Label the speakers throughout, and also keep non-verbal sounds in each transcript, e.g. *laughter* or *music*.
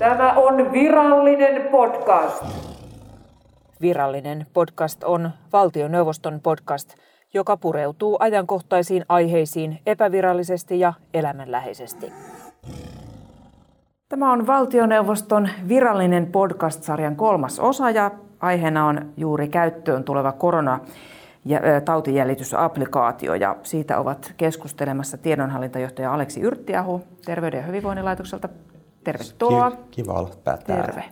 Speaker 1: Tämä on virallinen podcast.
Speaker 2: Virallinen podcast on valtioneuvoston podcast, joka pureutuu ajankohtaisiin aiheisiin epävirallisesti ja elämänläheisesti. Tämä on valtioneuvoston virallinen podcast-sarjan kolmas osa ja aiheena on juuri käyttöön tuleva korona ja tautijäljitysapplikaatio ja siitä ovat keskustelemassa tiedonhallintajohtaja Aleksi Yrttiahu Terveyden ja hyvinvoinnin laitokselta. Tervetuloa.
Speaker 3: Kiva olla päättää.
Speaker 2: Terve.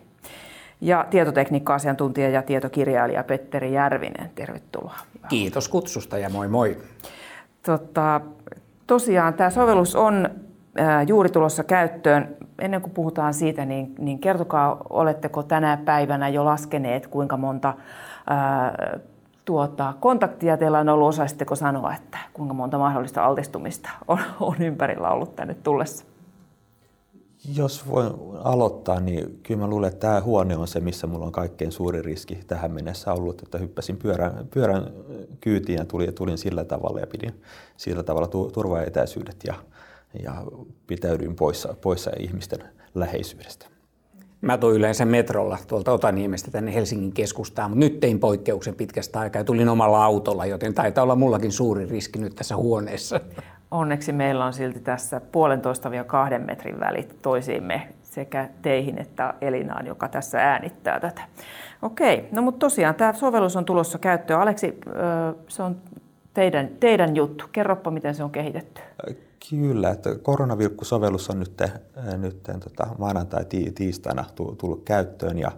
Speaker 2: Ja tietotekniikka-asiantuntija ja tietokirjailija Petteri Järvinen. Tervetuloa.
Speaker 4: Kiitos kutsusta ja moi moi.
Speaker 2: Tota, tosiaan tämä sovellus on juuri tulossa käyttöön. Ennen kuin puhutaan siitä, niin, niin kertokaa, oletteko tänä päivänä jo laskeneet, kuinka monta ää, tuota, kontaktia teillä on ollut? Osaisitteko sanoa, että kuinka monta mahdollista altistumista on, on ympärillä ollut tänne tullessa?
Speaker 3: Jos voin aloittaa, niin kyllä mä luulen, että tämä huone on se, missä mulla on kaikkein suuri riski tähän mennessä ollut, että hyppäsin pyörän, pyörän kyytiin ja tulin, tulin sillä tavalla ja pidin sillä tavalla turvaetäisyydet ja, ja pitäydyin poissa, poissa ihmisten läheisyydestä.
Speaker 4: Mä toin yleensä metrolla tuolta Otaniemestä tänne Helsingin keskustaan, mutta nyt tein poikkeuksen pitkästä aikaa ja tulin omalla autolla, joten taitaa olla mullakin suuri riski nyt tässä huoneessa.
Speaker 2: Onneksi meillä on silti tässä puolentoista ja kahden metrin välit toisiimme sekä teihin että Elinaan, joka tässä äänittää tätä. Okei, no mutta tosiaan tämä sovellus on tulossa käyttöön. Aleksi, se on teidän, teidän juttu. Kerropa, miten se on kehitetty.
Speaker 3: Kyllä, että koronavilkkusovellus on nyt, nyt tota, maanantai tiistaina tullut käyttöön ja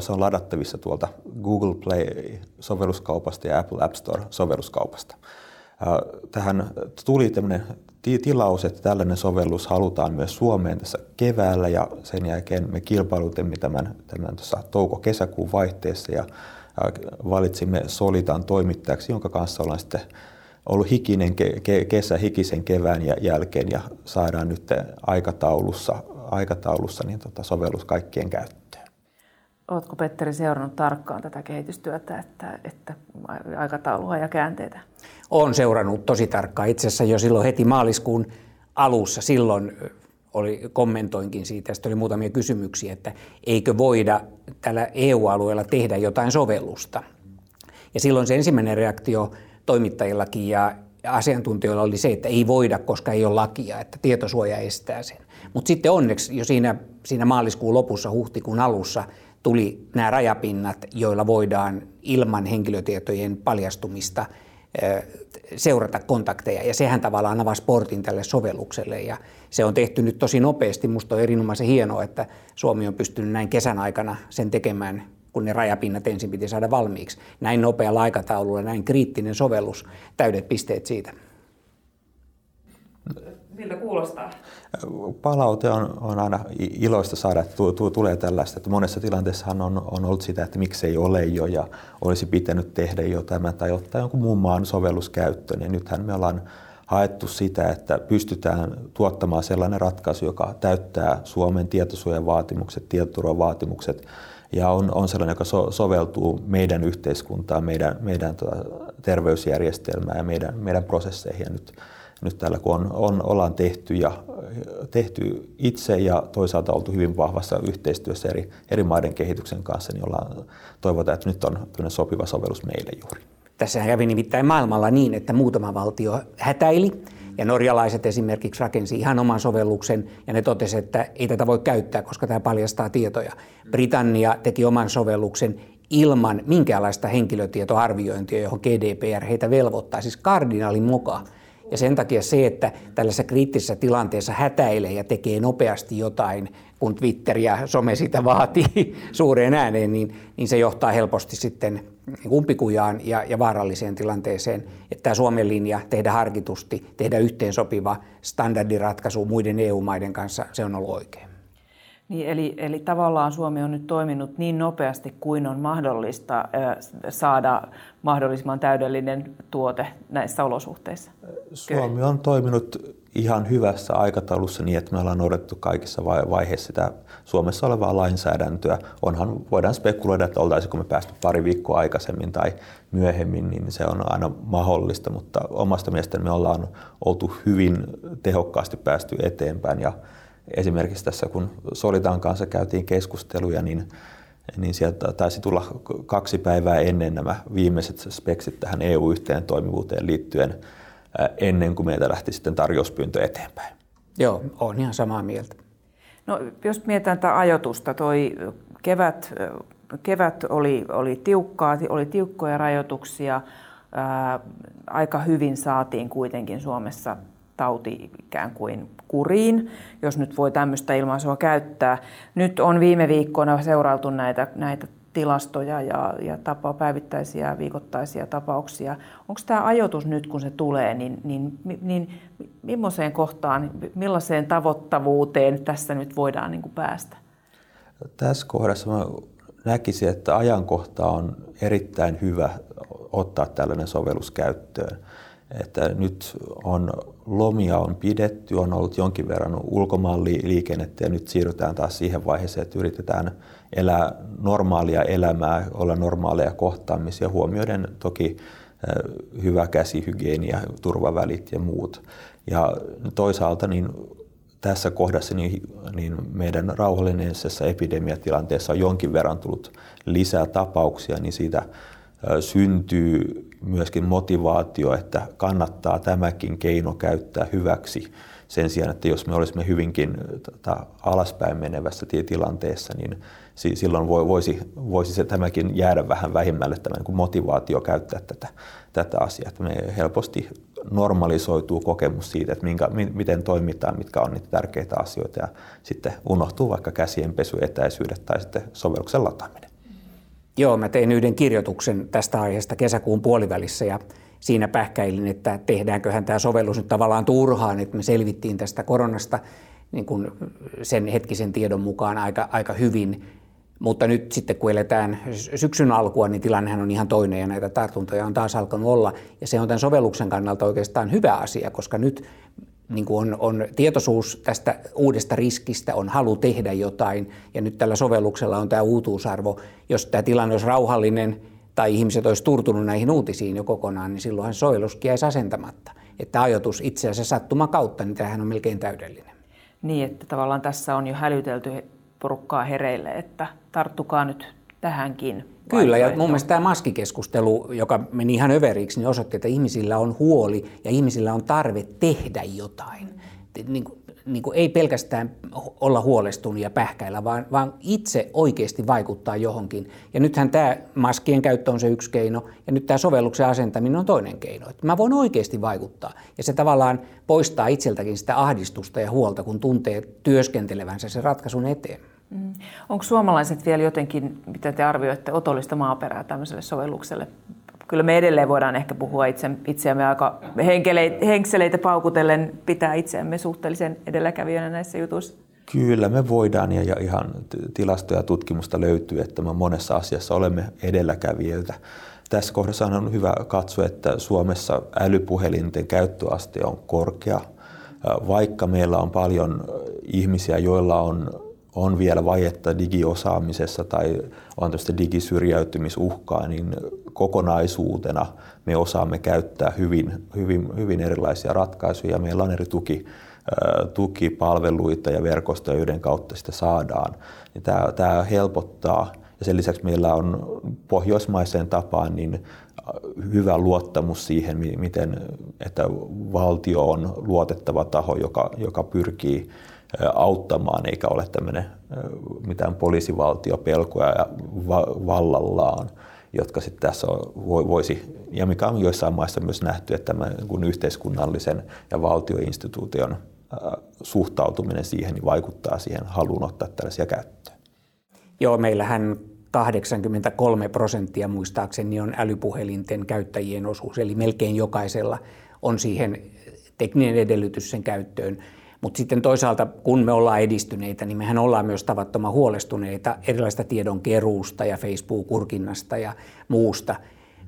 Speaker 3: se on ladattavissa tuolta Google Play-sovelluskaupasta ja Apple App Store-sovelluskaupasta. Tähän tuli tämmöinen tilaus, että tällainen sovellus halutaan myös Suomeen tässä keväällä ja sen jälkeen me kilpailutimme tämän, tämän tuossa touko-kesäkuun vaihteessa ja valitsimme Solitan toimittajaksi, jonka kanssa ollaan sitten ollut hikinen ke- kesä, hikisen kevään jälkeen ja saadaan nyt aikataulussa, aikataulussa niin tota sovellus kaikkien käyttöön.
Speaker 2: Oletko Petteri seurannut tarkkaan tätä kehitystyötä, että, että aikataulua ja käänteitä?
Speaker 4: Olen seurannut tosi tarkkaan. Itse asiassa jo silloin heti maaliskuun alussa silloin oli, kommentoinkin siitä, sitten oli muutamia kysymyksiä, että eikö voida tällä EU-alueella tehdä jotain sovellusta. Ja silloin se ensimmäinen reaktio toimittajillakin ja asiantuntijoilla oli se, että ei voida, koska ei ole lakia, että tietosuoja estää sen. Mutta sitten onneksi jo siinä, siinä maaliskuun lopussa, huhtikuun alussa tuli nämä rajapinnat, joilla voidaan ilman henkilötietojen paljastumista seurata kontakteja. Ja sehän tavallaan avaa sportin tälle sovellukselle. Ja se on tehty nyt tosi nopeasti. Minusta on erinomaisen hienoa, että Suomi on pystynyt näin kesän aikana sen tekemään kun ne rajapinnat ensin piti saada valmiiksi. Näin nopealla aikataululla, näin kriittinen sovellus, täydet pisteet siitä.
Speaker 2: Miltä kuulostaa?
Speaker 3: Palaute on, on aina iloista saada, että tu, tu, tulee tällaista. Että monessa tilanteessahan on, on ollut sitä, että miksei ole jo ja olisi pitänyt tehdä jo tämä tai ottaa jonkun muun maan sovellus käyttöön. Ja nythän me ollaan haettu sitä, että pystytään tuottamaan sellainen ratkaisu, joka täyttää Suomen tietosuojavaatimukset, tietoturvavaatimukset ja on, on sellainen, joka so, soveltuu meidän yhteiskuntaan, meidän, meidän tota, terveysjärjestelmään ja meidän, meidän prosesseihin. Ja nyt, nyt täällä kun on, on, ollaan tehty, ja, tehty itse ja toisaalta oltu hyvin vahvassa yhteistyössä eri, eri maiden kehityksen kanssa, niin ollaan, toivotaan, että nyt on sopiva sovellus meille juuri.
Speaker 4: Tässä kävi nimittäin maailmalla niin, että muutama valtio hätäili ja norjalaiset esimerkiksi rakensi ihan oman sovelluksen ja ne totesi, että ei tätä voi käyttää, koska tämä paljastaa tietoja. Britannia teki oman sovelluksen ilman minkäänlaista henkilötietoarviointia, johon GDPR heitä velvoittaa, siis kardinaalin mukaan. Ja sen takia se, että tällaisessa kriittisessä tilanteessa hätäilee ja tekee nopeasti jotain, kun Twitter ja some sitä vaatii *laughs* suureen ääneen, niin, niin se johtaa helposti sitten umpikujaan ja, ja vaaralliseen tilanteeseen. Että tämä Suomen linja tehdä harkitusti, tehdä yhteensopiva standardiratkaisu muiden EU-maiden kanssa, se on ollut oikein.
Speaker 2: Niin, eli, eli tavallaan Suomi on nyt toiminut niin nopeasti kuin on mahdollista saada mahdollisimman täydellinen tuote näissä olosuhteissa.
Speaker 3: Suomi on toiminut ihan hyvässä aikataulussa niin, että me ollaan noudattu kaikissa vaiheissa sitä Suomessa olevaa lainsäädäntöä. Onhan, voidaan spekuloida, että oltaisiko me päästy pari viikkoa aikaisemmin tai myöhemmin, niin se on aina mahdollista, mutta omasta mielestäni me ollaan oltu hyvin tehokkaasti päästy eteenpäin ja esimerkiksi tässä kun Solitan kanssa käytiin keskusteluja, niin niin sieltä taisi tulla kaksi päivää ennen nämä viimeiset speksit tähän EU-yhteen toimivuuteen liittyen ennen kuin meiltä lähti sitten tarjouspyyntö eteenpäin.
Speaker 4: Joo, on ihan samaa mieltä.
Speaker 2: No, jos mietitään tätä ajoitusta, toi kevät, kevät oli, oli tiukkaa, oli tiukkoja rajoituksia, ää, aika hyvin saatiin kuitenkin Suomessa tauti ikään kuin kuriin, jos nyt voi tämmöistä ilmaisua käyttää. Nyt on viime viikkoina seurailtu näitä, näitä tilastoja ja, ja tapa, päivittäisiä viikoittaisia tapauksia. Onko tämä ajoitus nyt, kun se tulee, niin, niin, niin millaiseen kohtaan, millaiseen tavoittavuuteen tässä nyt voidaan niin kuin päästä?
Speaker 3: Tässä kohdassa mä näkisin, että ajankohta on erittäin hyvä ottaa tällainen sovellus käyttöön. Että nyt on lomia on pidetty, on ollut jonkin verran ulkomaan liikennettä ja nyt siirrytään taas siihen vaiheeseen, että yritetään elää normaalia elämää, olla normaaleja kohtaamisia, huomioiden toki hyvä käsihygienia, turvavälit ja muut. Ja toisaalta niin tässä kohdassa niin, niin meidän rauhallisessa epidemiatilanteessa on jonkin verran tullut lisää tapauksia, niin siitä syntyy myöskin motivaatio, että kannattaa tämäkin keino käyttää hyväksi sen sijaan, että jos me olisimme hyvinkin tota, alaspäin menevässä tilanteessa, niin silloin voisi, voisi se tämäkin jäädä vähän vähimmälle tämä niin motivaatio käyttää tätä, tätä asiaa. Että me helposti normalisoituu kokemus siitä, että minkä, miten toimitaan, mitkä on niitä tärkeitä asioita ja sitten unohtuu vaikka käsienpesu, etäisyydet tai sitten sovelluksen lataaminen.
Speaker 4: Joo, mä tein yhden kirjoituksen tästä aiheesta kesäkuun puolivälissä ja siinä pähkäilin, että tehdäänköhän tämä sovellus nyt tavallaan turhaan, että me selvittiin tästä koronasta niin kuin sen hetkisen tiedon mukaan aika, aika hyvin. Mutta nyt sitten kun eletään syksyn alkua, niin tilannehan on ihan toinen ja näitä tartuntoja on taas alkanut olla. Ja se on tämän sovelluksen kannalta oikeastaan hyvä asia, koska nyt niin kuin on, on tietoisuus tästä uudesta riskistä, on halu tehdä jotain ja nyt tällä sovelluksella on tämä uutuusarvo. Jos tämä tilanne olisi rauhallinen tai ihmiset olisi turtunut näihin uutisiin jo kokonaan, niin silloinhan sovellus jäisi asentamatta. Että ajoitus itse asiassa sattuma kautta, niin tämähän on melkein täydellinen.
Speaker 2: Niin, että tavallaan tässä on jo hälytelty porukkaa hereille, että tarttukaa nyt tähänkin.
Speaker 4: Kyllä, ja mun mielestä tämä maskikeskustelu, joka meni ihan överiksi, niin osoitti, että ihmisillä on huoli ja ihmisillä on tarve tehdä jotain. Niin kuin, niin kuin ei pelkästään olla huolestunut ja pähkäillä, vaan, vaan itse oikeasti vaikuttaa johonkin. Ja nythän tämä maskien käyttö on se yksi keino, ja nyt tämä sovelluksen asentaminen on toinen keino. Että mä voin oikeasti vaikuttaa. Ja se tavallaan poistaa itseltäkin sitä ahdistusta ja huolta, kun tuntee työskentelevänsä sen ratkaisun eteen.
Speaker 2: Mm. Onko suomalaiset vielä jotenkin, mitä te arvioitte, otollista maaperää tämmöiselle sovellukselle? Kyllä me edelleen voidaan ehkä puhua itse, itseämme aika henkseleitä paukutellen, pitää itseämme suhteellisen edelläkävijänä näissä jutuissa.
Speaker 3: Kyllä me voidaan ja ihan tilastoja ja tutkimusta löytyy, että me monessa asiassa olemme edelläkävijöitä. Tässä kohdassa on hyvä katsoa, että Suomessa älypuhelinten käyttöaste on korkea, vaikka meillä on paljon ihmisiä, joilla on on vielä vajetta digiosaamisessa tai on tästä digisyrjäytymisuhkaa, niin kokonaisuutena me osaamme käyttää hyvin, hyvin, hyvin erilaisia ratkaisuja. Meillä on eri tuki, tukipalveluita ja verkostoja, joiden kautta sitä saadaan. Tämä, tämä helpottaa ja sen lisäksi meillä on pohjoismaiseen tapaan niin hyvä luottamus siihen, miten, että valtio on luotettava taho, joka, joka pyrkii auttamaan, eikä ole tämmöinen mitään poliisivaltiopelkoja ja vallallaan, jotka sitten tässä voisi, ja mikä on joissain maissa myös nähty, että tämä kun yhteiskunnallisen ja valtioinstituution suhtautuminen siihen niin vaikuttaa siihen haluun ottaa tällaisia käyttöön.
Speaker 4: Joo, meillähän 83 prosenttia muistaakseni on älypuhelinten käyttäjien osuus, eli melkein jokaisella on siihen tekninen edellytys sen käyttöön. Mutta sitten toisaalta, kun me ollaan edistyneitä, niin mehän ollaan myös tavattoman huolestuneita erilaista tiedon keruusta ja Facebook-kurkinnasta ja muusta.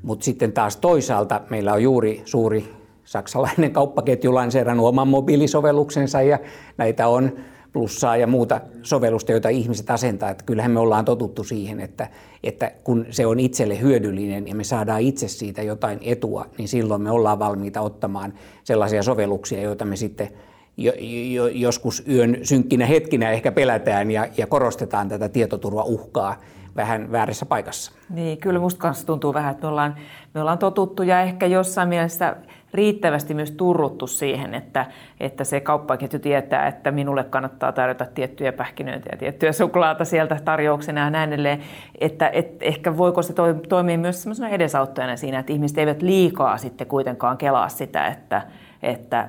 Speaker 4: Mutta sitten taas toisaalta meillä on juuri suuri saksalainen kauppaketju lanseerannut oman mobiilisovelluksensa ja näitä on plussaa ja muuta sovellusta, joita ihmiset asentaa. Että kyllähän me ollaan totuttu siihen, että, että kun se on itselle hyödyllinen ja me saadaan itse siitä jotain etua, niin silloin me ollaan valmiita ottamaan sellaisia sovelluksia, joita me sitten jo, jo, joskus yön synkkinä hetkinä ehkä pelätään ja, ja korostetaan tätä tietoturvauhkaa vähän väärässä paikassa.
Speaker 2: Niin, kyllä musta kanssa tuntuu vähän, että me ollaan, me ollaan totuttu ja ehkä jossain mielessä riittävästi myös turruttu siihen, että, että se kauppaketju tietää, että minulle kannattaa tarjota tiettyjä pähkinöitä ja tiettyjä suklaata sieltä tarjouksena ja näin edelleen. Että, et ehkä voiko se toimia myös sellaisena edesauttajana siinä, että ihmiset eivät liikaa sitten kuitenkaan kelaa sitä, että, että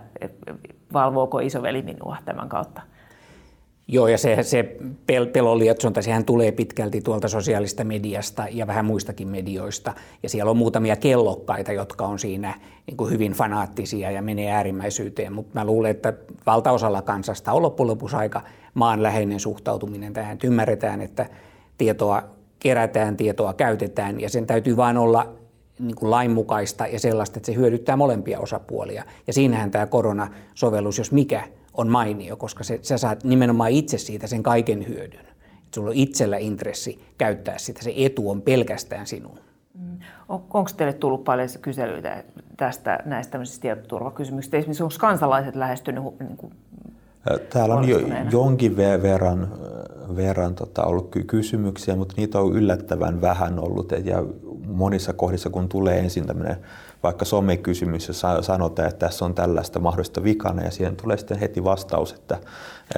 Speaker 2: valvooko isoveli minua tämän kautta.
Speaker 4: Joo, ja se, se pel- pelon lietsonta, sehän tulee pitkälti tuolta sosiaalista mediasta ja vähän muistakin medioista. Ja siellä on muutamia kellokkaita, jotka on siinä niin kuin hyvin fanaattisia ja menee äärimmäisyyteen. Mutta mä luulen, että valtaosalla kansasta on loppujen lopuksi aika maanläheinen suhtautuminen tähän. Ymmärretään, että tietoa kerätään, tietoa käytetään ja sen täytyy vain olla niin kuin lainmukaista ja sellaista, että se hyödyttää molempia osapuolia. Ja siinähän tämä koronasovellus, jos mikä, on mainio, koska se, sä saat nimenomaan itse siitä sen kaiken hyödyn. Et sulla on itsellä intressi käyttää sitä, se etu on pelkästään sinun.
Speaker 2: Mm. On, onko teille tullut paljon kyselyitä tästä näistä tietoturvakysymyksistä? Esimerkiksi onko kansalaiset lähestynyt niin kuin
Speaker 3: Täällä on jo jonkin verran, verran tota, ollut kysymyksiä, mutta niitä on yllättävän vähän ollut. Ja monissa kohdissa, kun tulee ensin tämmöinen vaikka somekysymys, jossa sanotaan, että tässä on tällaista mahdollista vikana, ja siihen tulee sitten heti vastaus, että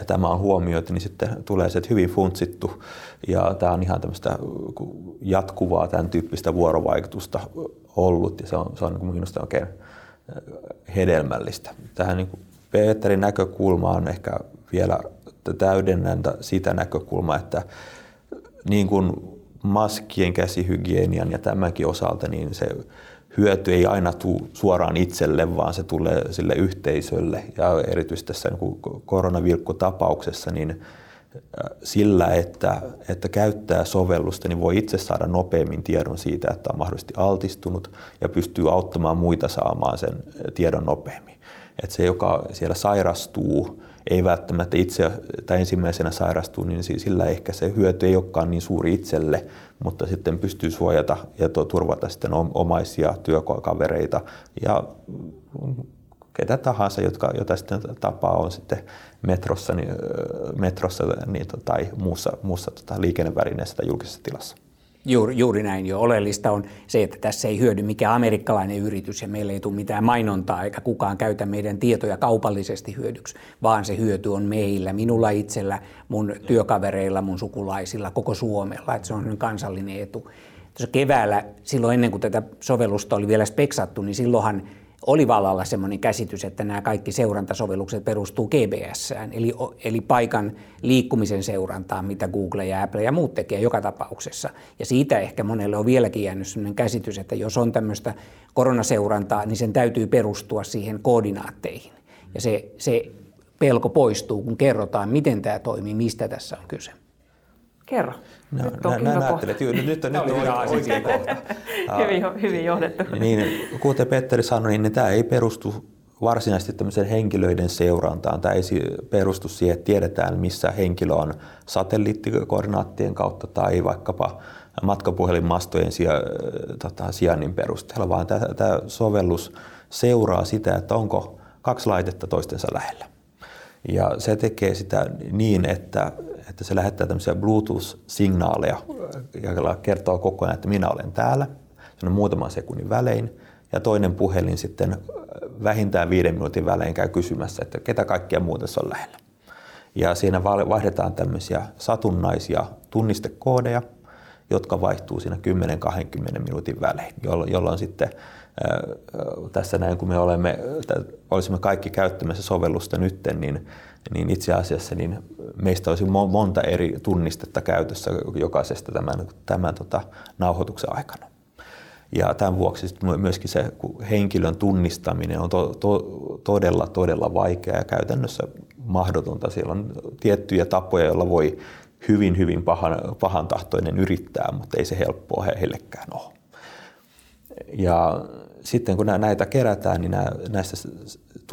Speaker 3: tämä on huomioitu, niin sitten tulee se, että hyvin funtsittu, ja tämä on ihan tämmöistä jatkuvaa tämän tyyppistä vuorovaikutusta ollut, ja se on, se on niin minusta oikein hedelmällistä. Tähän niin Peterin näkökulma on ehkä vielä täydennän sitä näkökulmaa, että niin kuin maskien, käsihygienian ja tämänkin osalta, niin se hyöty ei aina tule suoraan itselle, vaan se tulee sille yhteisölle. Ja erityisesti tässä niin koronavirkkotapauksessa, niin sillä, että, että käyttää sovellusta, niin voi itse saada nopeammin tiedon siitä, että on mahdollisesti altistunut ja pystyy auttamaan muita saamaan sen tiedon nopeammin. Että se, joka siellä sairastuu, ei välttämättä itse tai ensimmäisenä sairastuu, niin sillä ehkä se hyöty ei olekaan niin suuri itselle, mutta sitten pystyy suojata ja turvata sitten omaisia työkavereita ja ketä tahansa, jotka, jota sitten tapaa on sitten metrossa, niin, metrossa niin, tai muussa, muussa tota, liikennevälineessä tai julkisessa tilassa.
Speaker 4: Juuri, juuri näin jo. Oleellista on se, että tässä ei hyödy mikään amerikkalainen yritys ja meillä ei tule mitään mainontaa eikä kukaan käytä meidän tietoja kaupallisesti hyödyksi, vaan se hyöty on meillä, minulla itsellä, mun työkavereilla, mun sukulaisilla, koko Suomella, että se on kansallinen etu. Tuossa keväällä, silloin ennen kuin tätä sovellusta oli vielä speksattu, niin silloinhan oli vallalla sellainen käsitys, että nämä kaikki seurantasovellukset perustuu GBSään, eli, eli paikan liikkumisen seurantaan, mitä Google ja Apple ja muut tekee joka tapauksessa. Ja siitä ehkä monelle on vieläkin jäänyt sellainen käsitys, että jos on tämmöistä koronaseurantaa, niin sen täytyy perustua siihen koordinaatteihin. Ja se, se pelko poistuu, kun kerrotaan, miten tämä toimii, mistä tässä on kyse.
Speaker 2: Kerro.
Speaker 3: No, nyt on nä, kohta. Nyt, nyt, nyt, nyt on oikea kohta. *laughs*
Speaker 2: hyvin, hyvin johdettu.
Speaker 3: Niin, kuten Petteri sanoi, niin tämä ei perustu varsinaisesti tämmöisen henkilöiden seurantaan. Tämä ei perustu siihen, että tiedetään, missä henkilö on satelliittikoordinaattien kautta tai vaikkapa matkapuhelinmastojen sija, tota, sijainnin perusteella, vaan tämä, tämä sovellus seuraa sitä, että onko kaksi laitetta toistensa lähellä. Ja se tekee sitä niin, että, että se lähettää tämmöisiä Bluetooth-signaaleja, joilla kertoo koko ajan, että minä olen täällä. Se on muutaman sekunnin välein. Ja toinen puhelin sitten vähintään viiden minuutin välein käy kysymässä, että ketä kaikkia muuten se on lähellä. Ja siinä vaihdetaan tämmöisiä satunnaisia tunnistekoodeja, jotka vaihtuu siinä 10-20 minuutin välein, jolloin sitten tässä näin, kun me olemme, olisimme kaikki käyttämässä sovellusta nytten, niin, niin itse asiassa niin meistä olisi monta eri tunnistetta käytössä jokaisesta tämän, tämän tota, nauhoituksen aikana. Ja tämän vuoksi myöskin se henkilön tunnistaminen on to, to, todella, todella vaikeaa ja käytännössä mahdotonta. Siellä on tiettyjä tapoja, joilla voi hyvin, hyvin pahan, pahan tahtoinen yrittää, mutta ei se helppoa heillekään ole. Ja sitten kun näitä kerätään, niin näistä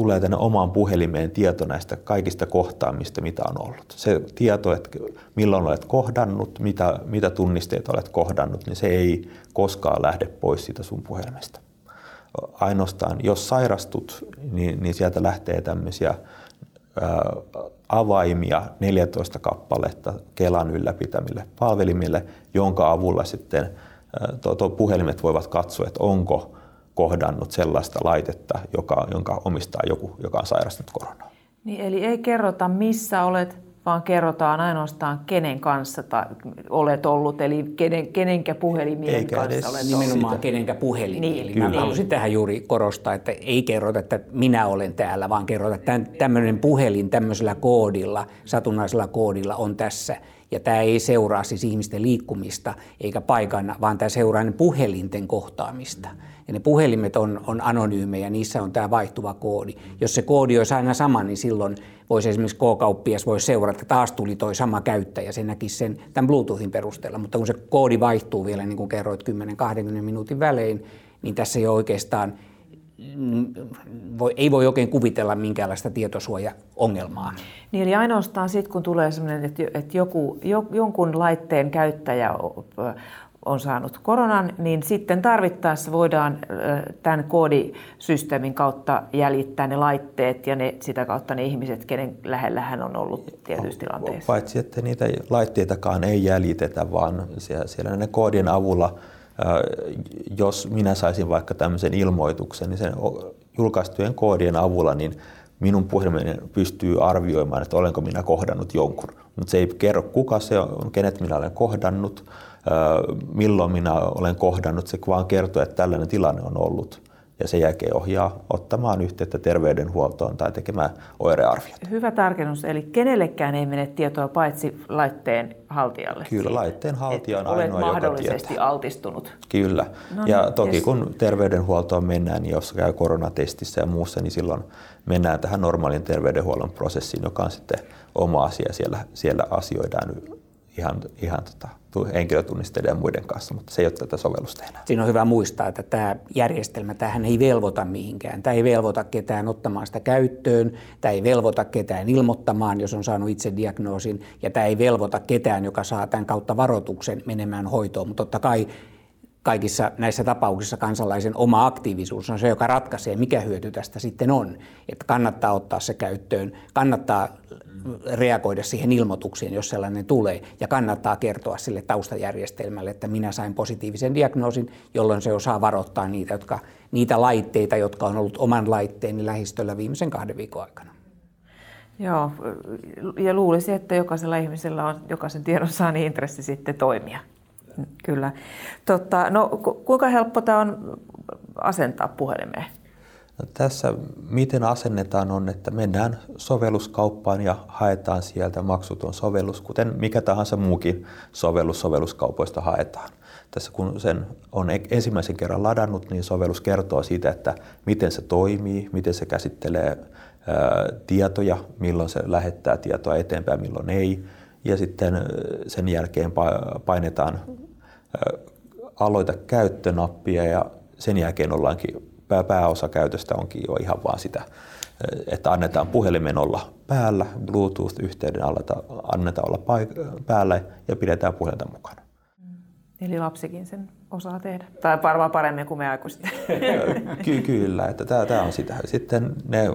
Speaker 3: tulee tänne omaan puhelimeen tieto näistä kaikista kohtaamista, mitä on ollut. Se tieto, että milloin olet kohdannut, mitä, mitä tunnisteet olet kohdannut, niin se ei koskaan lähde pois siitä sun puhelimesta. Ainoastaan, jos sairastut, niin, niin sieltä lähtee tämmöisiä avaimia 14 kappaletta Kelan ylläpitämille palvelimille, jonka avulla sitten puhelimet voivat katsoa, että onko kohdannut sellaista laitetta, joka, jonka omistaa joku, joka on sairastunut koronaa.
Speaker 2: Niin, eli ei kerrota, missä olet, vaan kerrotaan ainoastaan kenen kanssa ta, olet ollut, eli kenen, kenenkä puhelimien Eikä kanssa olet
Speaker 4: Nimenomaan ollut. kenenkä puhelin. Niin, eli kyllä. mä haluaisin tähän juuri korostaa, että ei kerrota, että minä olen täällä, vaan kerrota, että tämmöinen puhelin tämmöisellä koodilla, satunnaisella koodilla on tässä. Ja tämä ei seuraa siis ihmisten liikkumista eikä paikan, vaan tämä seuraa puhelinten kohtaamista. Ja ne puhelimet on, on anonyymejä, niissä on tämä vaihtuva koodi. Jos se koodi olisi aina sama, niin silloin voisi esimerkiksi K-kauppias voisi seurata, että taas tuli toi sama käyttäjä, se näkisi sen tämän Bluetoothin perusteella. Mutta kun se koodi vaihtuu vielä, niin kuin kerroit, 10-20 minuutin välein, niin tässä ei ole oikeastaan voi, ei voi oikein kuvitella minkäänlaista tietosuojaongelmaa.
Speaker 2: Niin, eli ainoastaan sitten, kun tulee sellainen, että, että joku, jonkun laitteen käyttäjä on saanut koronan, niin sitten tarvittaessa voidaan tämän koodisysteemin kautta jäljittää ne laitteet ja ne, sitä kautta ne ihmiset, kenen lähellä hän on ollut tietyissä tilanteissa.
Speaker 3: Paitsi, että niitä laitteitakaan ei jäljitetä, vaan siellä, siellä ne koodien avulla, jos minä saisin vaikka tämmöisen ilmoituksen, niin sen julkaistujen koodien avulla, niin minun puhelimeni pystyy arvioimaan, että olenko minä kohdannut jonkun. Mutta se ei kerro, kuka se on, kenet minä olen kohdannut, milloin minä olen kohdannut, se vaan kertoo, että tällainen tilanne on ollut ja sen jälkeen ohjaa ottamaan yhteyttä terveydenhuoltoon tai tekemään oirearviota.
Speaker 2: Hyvä tarkennus, eli kenellekään ei mene tietoa paitsi laitteen haltijalle.
Speaker 3: Kyllä, laitteen haltija on
Speaker 2: ainoa,
Speaker 3: joka
Speaker 2: mahdollisesti tietää. altistunut.
Speaker 3: Kyllä, no niin, ja toki yes. kun terveydenhuoltoon mennään, niin jos käy koronatestissä ja muussa, niin silloin mennään tähän normaalin terveydenhuollon prosessiin, joka on sitten oma asia. Siellä, siellä asioidaan ihan, ihan tota, henkilötunnisteiden ja muiden kanssa, mutta se ei ole tätä sovellusta enää.
Speaker 4: Siinä on hyvä muistaa, että tämä järjestelmä, tähän ei velvoita mihinkään. Tämä ei velvoita ketään ottamaan sitä käyttöön, tämä ei velvoita ketään ilmoittamaan, jos on saanut itse diagnoosin, ja tämä ei velvoita ketään, joka saa tämän kautta varoituksen menemään hoitoon. Mutta totta kai kaikissa näissä tapauksissa kansalaisen oma aktiivisuus on se, joka ratkaisee, mikä hyöty tästä sitten on. Että kannattaa ottaa se käyttöön, kannattaa reagoida siihen ilmoitukseen, jos sellainen tulee, ja kannattaa kertoa sille taustajärjestelmälle, että minä sain positiivisen diagnoosin, jolloin se osaa varoittaa niitä, jotka, niitä laitteita, jotka on ollut oman laitteeni lähistöllä viimeisen kahden viikon aikana.
Speaker 2: Joo, ja luulisi, että jokaisella ihmisellä on jokaisen tiedon saani intressi sitten toimia. Kyllä. Totta, no, kuinka helppo tämä on asentaa puhelimeen?
Speaker 3: No, tässä miten asennetaan on, että mennään sovelluskauppaan ja haetaan sieltä maksuton sovellus, kuten mikä tahansa muukin sovellus sovelluskaupoista haetaan. Tässä kun sen on e- ensimmäisen kerran ladannut, niin sovellus kertoo siitä, että miten se toimii, miten se käsittelee ää, tietoja, milloin se lähettää tietoa eteenpäin, milloin ei. Ja sitten sen jälkeen painetaan aloita käyttönappia ja sen jälkeen ollaankin pääosa käytöstä onkin jo ihan vaan sitä, että annetaan puhelimen olla päällä, Bluetooth-yhteyden annetaan olla paik- päällä ja pidetään puhelinta mukana. Mm.
Speaker 2: Eli lapsikin sen osaa tehdä. Tai varmaan paremmin kuin me aikuiset. *laughs*
Speaker 3: Ky- kyllä, että tämä on sitä. Sitten ne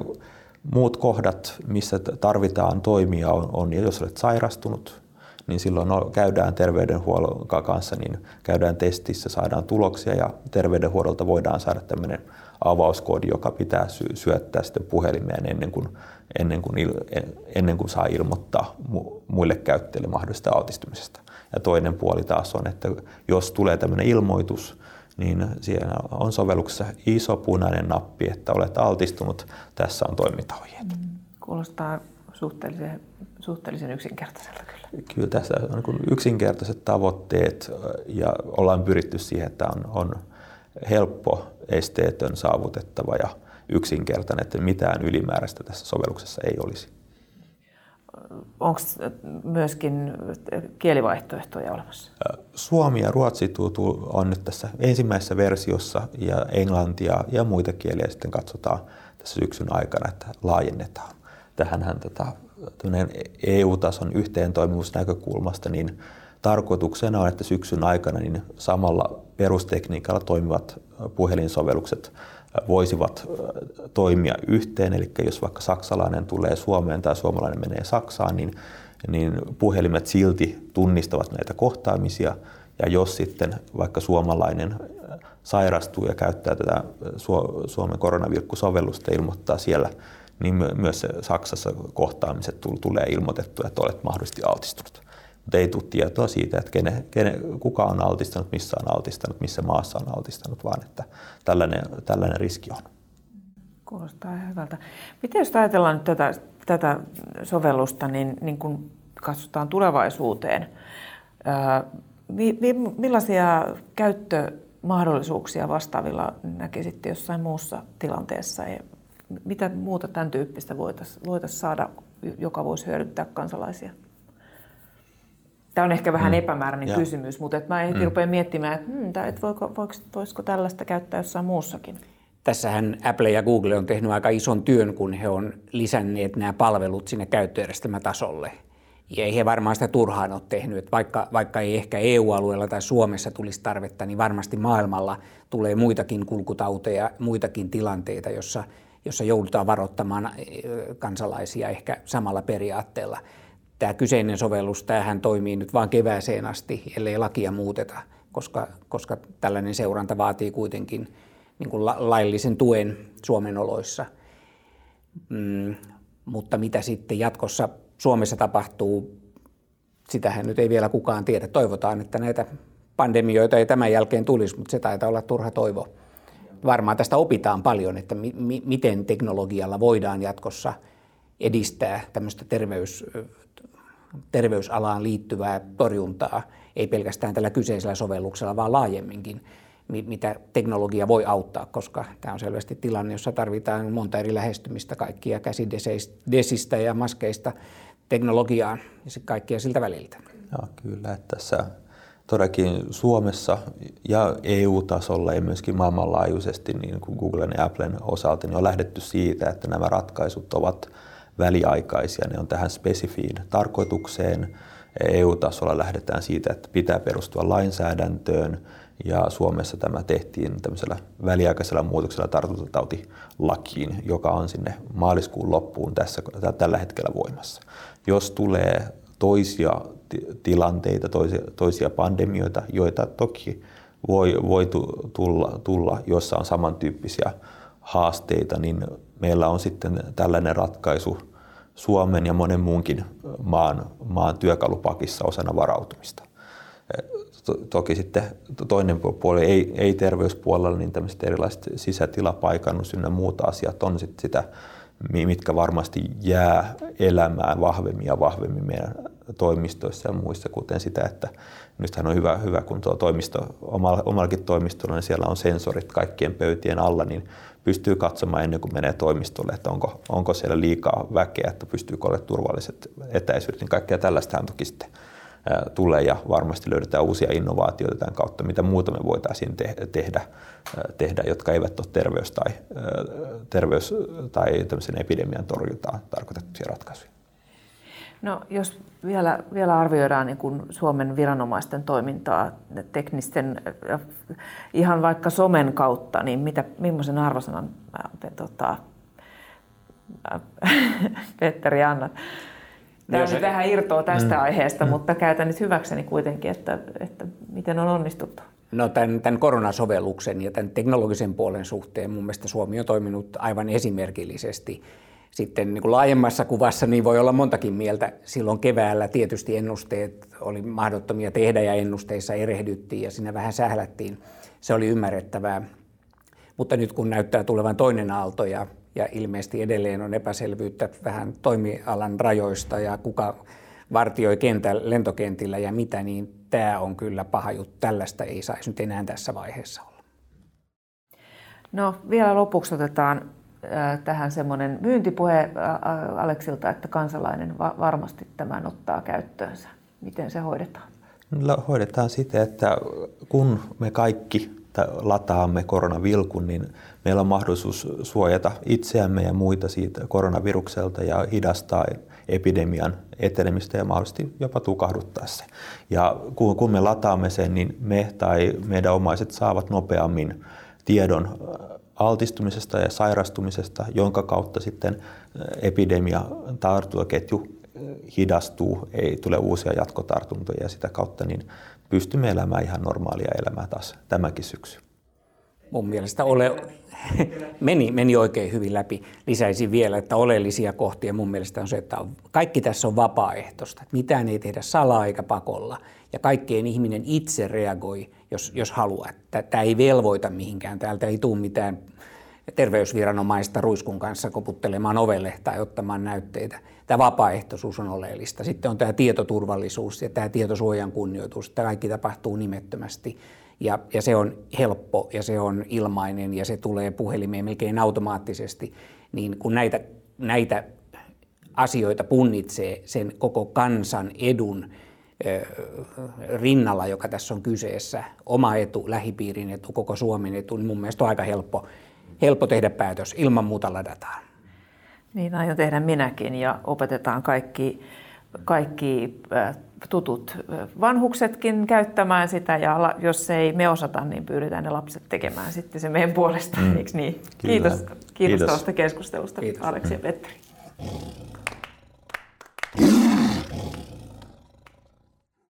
Speaker 3: muut kohdat, missä tarvitaan toimia, on, on jos olet sairastunut, niin silloin käydään terveydenhuollon kanssa, niin käydään testissä, saadaan tuloksia ja terveydenhuollolta voidaan saada tämmöinen avauskoodi, joka pitää sy- syöttää sitten puhelimeen ennen kuin, ennen kuin, il, ennen kuin saa ilmoittaa mu- muille käyttäjille mahdollisesta altistumisesta. Ja toinen puoli taas on, että jos tulee tämmöinen ilmoitus, niin siellä on sovelluksessa iso punainen nappi, että olet altistunut, tässä on toimintaohjeet. Mm,
Speaker 2: kuulostaa suhteellisen, suhteellisen yksinkertaiselta kyllä.
Speaker 3: Kyllä tässä on niin yksinkertaiset tavoitteet ja ollaan pyritty siihen, että on, on helppo, esteetön, saavutettava ja yksinkertainen, että mitään ylimääräistä tässä sovelluksessa ei olisi.
Speaker 2: Onko myöskin kielivaihtoehtoja olemassa?
Speaker 3: Suomi ja ruotsi on nyt tässä ensimmäisessä versiossa ja englantia ja muita kieliä sitten katsotaan tässä syksyn aikana, että laajennetaan. Tähänhän tätä EU-tason yhteentoimivuusnäkökulmasta, niin tarkoituksena on, että syksyn aikana niin samalla perustekniikalla toimivat puhelinsovellukset voisivat toimia yhteen. Eli jos vaikka saksalainen tulee Suomeen tai suomalainen menee Saksaan, niin, niin puhelimet silti tunnistavat näitä kohtaamisia. Ja jos sitten vaikka suomalainen sairastuu ja käyttää tätä Suomen koronavirkkusovellusta ja ilmoittaa siellä, niin myös Saksassa kohtaamiset tulee ilmoitettua, että olet mahdollisesti altistunut. Mutta ei tule tietoa siitä, että kene, kene, kuka on altistanut, missä on altistanut, missä maassa on altistanut, vaan että tällainen, tällainen riski on.
Speaker 2: Kuulostaa ihan hyvältä. Miten jos ajatellaan nyt tätä, tätä sovellusta, niin, niin kun katsotaan tulevaisuuteen, ää, mi, mi, millaisia käyttömahdollisuuksia vastaavilla näkisitte jossain muussa tilanteessa? Ja mitä muuta tämän tyyppistä voitaisiin voitais saada, joka voisi hyödyttää kansalaisia? Tämä on ehkä vähän mm. epämääräinen ja. kysymys, mutta että mä heti mm. rupean miettimään, että, hmm, että voiko, voiko, voisiko tällaista käyttää jossain muussakin.
Speaker 4: Tässähän Apple ja Google on tehnyt aika ison työn, kun he on lisänneet nämä palvelut sinne käyttöjärjestelmätasolle. Ja ei he varmaan sitä turhaan ole tehnyt, että vaikka, vaikka ei ehkä EU-alueella tai Suomessa tulisi tarvetta, niin varmasti maailmalla tulee muitakin kulkutauteja, muitakin tilanteita, jossa, jossa joudutaan varoittamaan kansalaisia ehkä samalla periaatteella tämä kyseinen sovellus, tämähän toimii nyt vain kevääseen asti, ellei lakia muuteta, koska, koska tällainen seuranta vaatii kuitenkin niin kuin la, laillisen tuen Suomen oloissa. Mm, mutta mitä sitten jatkossa Suomessa tapahtuu, sitähän nyt ei vielä kukaan tiedä. Toivotaan, että näitä pandemioita ei tämän jälkeen tulisi, mutta se taitaa olla turha toivo. Varmaan tästä opitaan paljon, että mi- mi- miten teknologialla voidaan jatkossa edistää tämmöistä terveys, terveysalaan liittyvää torjuntaa, ei pelkästään tällä kyseisellä sovelluksella, vaan laajemminkin, mitä teknologia voi auttaa, koska tämä on selvästi tilanne, jossa tarvitaan monta eri lähestymistä, kaikkia käsidesistä ja maskeista teknologiaan ja kaikkia siltä väliltä.
Speaker 3: Joo, kyllä, että tässä todellakin Suomessa ja EU-tasolla ja myöskin maailmanlaajuisesti niin kuin Googlen ja Applen osalta niin on lähdetty siitä, että nämä ratkaisut ovat väliaikaisia, ne on tähän spesifiin tarkoitukseen. EU-tasolla lähdetään siitä, että pitää perustua lainsäädäntöön ja Suomessa tämä tehtiin tämmöisellä väliaikaisella muutoksella tartuntatautilakiin, joka on sinne maaliskuun loppuun tässä, tällä hetkellä voimassa. Jos tulee toisia tilanteita, toisia, toisia pandemioita, joita toki voi, voi tulla, tulla, jossa on samantyyppisiä haasteita, niin meillä on sitten tällainen ratkaisu Suomen ja monen muunkin maan, maan työkalupakissa osana varautumista. Toki sitten toinen puoli, ei, ei terveyspuolella, niin tämmöiset erilaiset sisätilapaikannus ynnä muuta asiat on sitten sitä, mitkä varmasti jää elämään vahvemmin ja vahvemmin meidän toimistoissa ja muissa, kuten sitä, että nythän on hyvä, hyvä kun tuo toimisto, omallakin toimistolla, niin siellä on sensorit kaikkien pöytien alla, niin pystyy katsomaan ennen kuin menee toimistolle, että onko, onko siellä liikaa väkeä, että pystyykö olemaan turvalliset etäisyydet, niin kaikkea tällaistähän toki sitten tulee ja varmasti löydetään uusia innovaatioita tämän kautta, mitä muuta me voitaisiin te- tehdä, tehdä, jotka eivät ole terveys- tai, terveys- tai epidemian torjuntaan tarkoitettuja ratkaisuja.
Speaker 2: No, jos vielä, vielä arvioidaan niin kuin Suomen viranomaisten toimintaa teknisten, ihan vaikka somen kautta, niin mitä, millaisen arvosanan tota, *laughs* Petteri annat? Tämä no, nyt vähän irtoa tästä mm, aiheesta, mm. mutta käytän nyt hyväkseni kuitenkin, että, että miten on onnistuttu.
Speaker 4: No tämän, tämän koronasovelluksen ja tämän teknologisen puolen suhteen mun mielestä Suomi on toiminut aivan esimerkillisesti sitten niin kuin laajemmassa kuvassa niin voi olla montakin mieltä. Silloin keväällä tietysti ennusteet oli mahdottomia tehdä ja ennusteissa erehdyttiin ja siinä vähän sählättiin. Se oli ymmärrettävää. Mutta nyt kun näyttää tulevan toinen aalto ja, ja ilmeisesti edelleen on epäselvyyttä vähän toimialan rajoista ja kuka vartioi kentä, lentokentillä ja mitä, niin tämä on kyllä paha juttu. Tällaista ei saisi nyt enää tässä vaiheessa olla.
Speaker 2: No vielä lopuksi otetaan tähän semmoinen myyntipuhe Aleksilta, että kansalainen varmasti tämän ottaa käyttöönsä. Miten se hoidetaan?
Speaker 3: No, hoidetaan siten, että kun me kaikki lataamme koronavilkun, niin meillä on mahdollisuus suojata itseämme ja muita siitä koronavirukselta ja hidastaa epidemian etenemistä ja mahdollisesti jopa tukahduttaa se. Ja kun me lataamme sen, niin me tai meidän omaiset saavat nopeammin tiedon altistumisesta ja sairastumisesta, jonka kautta sitten epidemia tartuntaketju hidastuu, ei tule uusia jatkotartuntoja ja sitä kautta niin pystymme elämään ihan normaalia elämää taas tämäkin syksy.
Speaker 4: Mun mielestä ole, meni, meni oikein hyvin läpi. Lisäisin vielä, että oleellisia kohtia mun mielestä on se, että kaikki tässä on vapaaehtoista. Mitään ei tehdä salaa eikä pakolla. Ja kaikkeen ihminen itse reagoi, jos, jos haluaa. Tämä ei velvoita mihinkään. Täältä ei tule mitään terveysviranomaista ruiskun kanssa koputtelemaan ovelle tai ottamaan näytteitä. Tämä vapaaehtoisuus on oleellista. Sitten on tämä tietoturvallisuus ja tämä tietosuojan kunnioitus. Tämä kaikki tapahtuu nimettömästi ja, ja se on helppo ja se on ilmainen ja se tulee puhelimeen melkein automaattisesti. Niin kun näitä, näitä asioita punnitsee sen koko kansan edun rinnalla, joka tässä on kyseessä, oma etu, lähipiirin etu, koko Suomen etu, niin mun mielestä on aika helppo, helppo tehdä päätös. Ilman muuta ladataan.
Speaker 2: Niin aion tehdä minäkin ja opetetaan kaikki, kaikki tutut vanhuksetkin käyttämään sitä ja jos ei me osata, niin pyydetään ne lapset tekemään sitten se meidän puolesta, mm. eikö niin? Kiitos, kiitos, kiitos keskustelusta, Kiitos. Aleksi ja Petteri.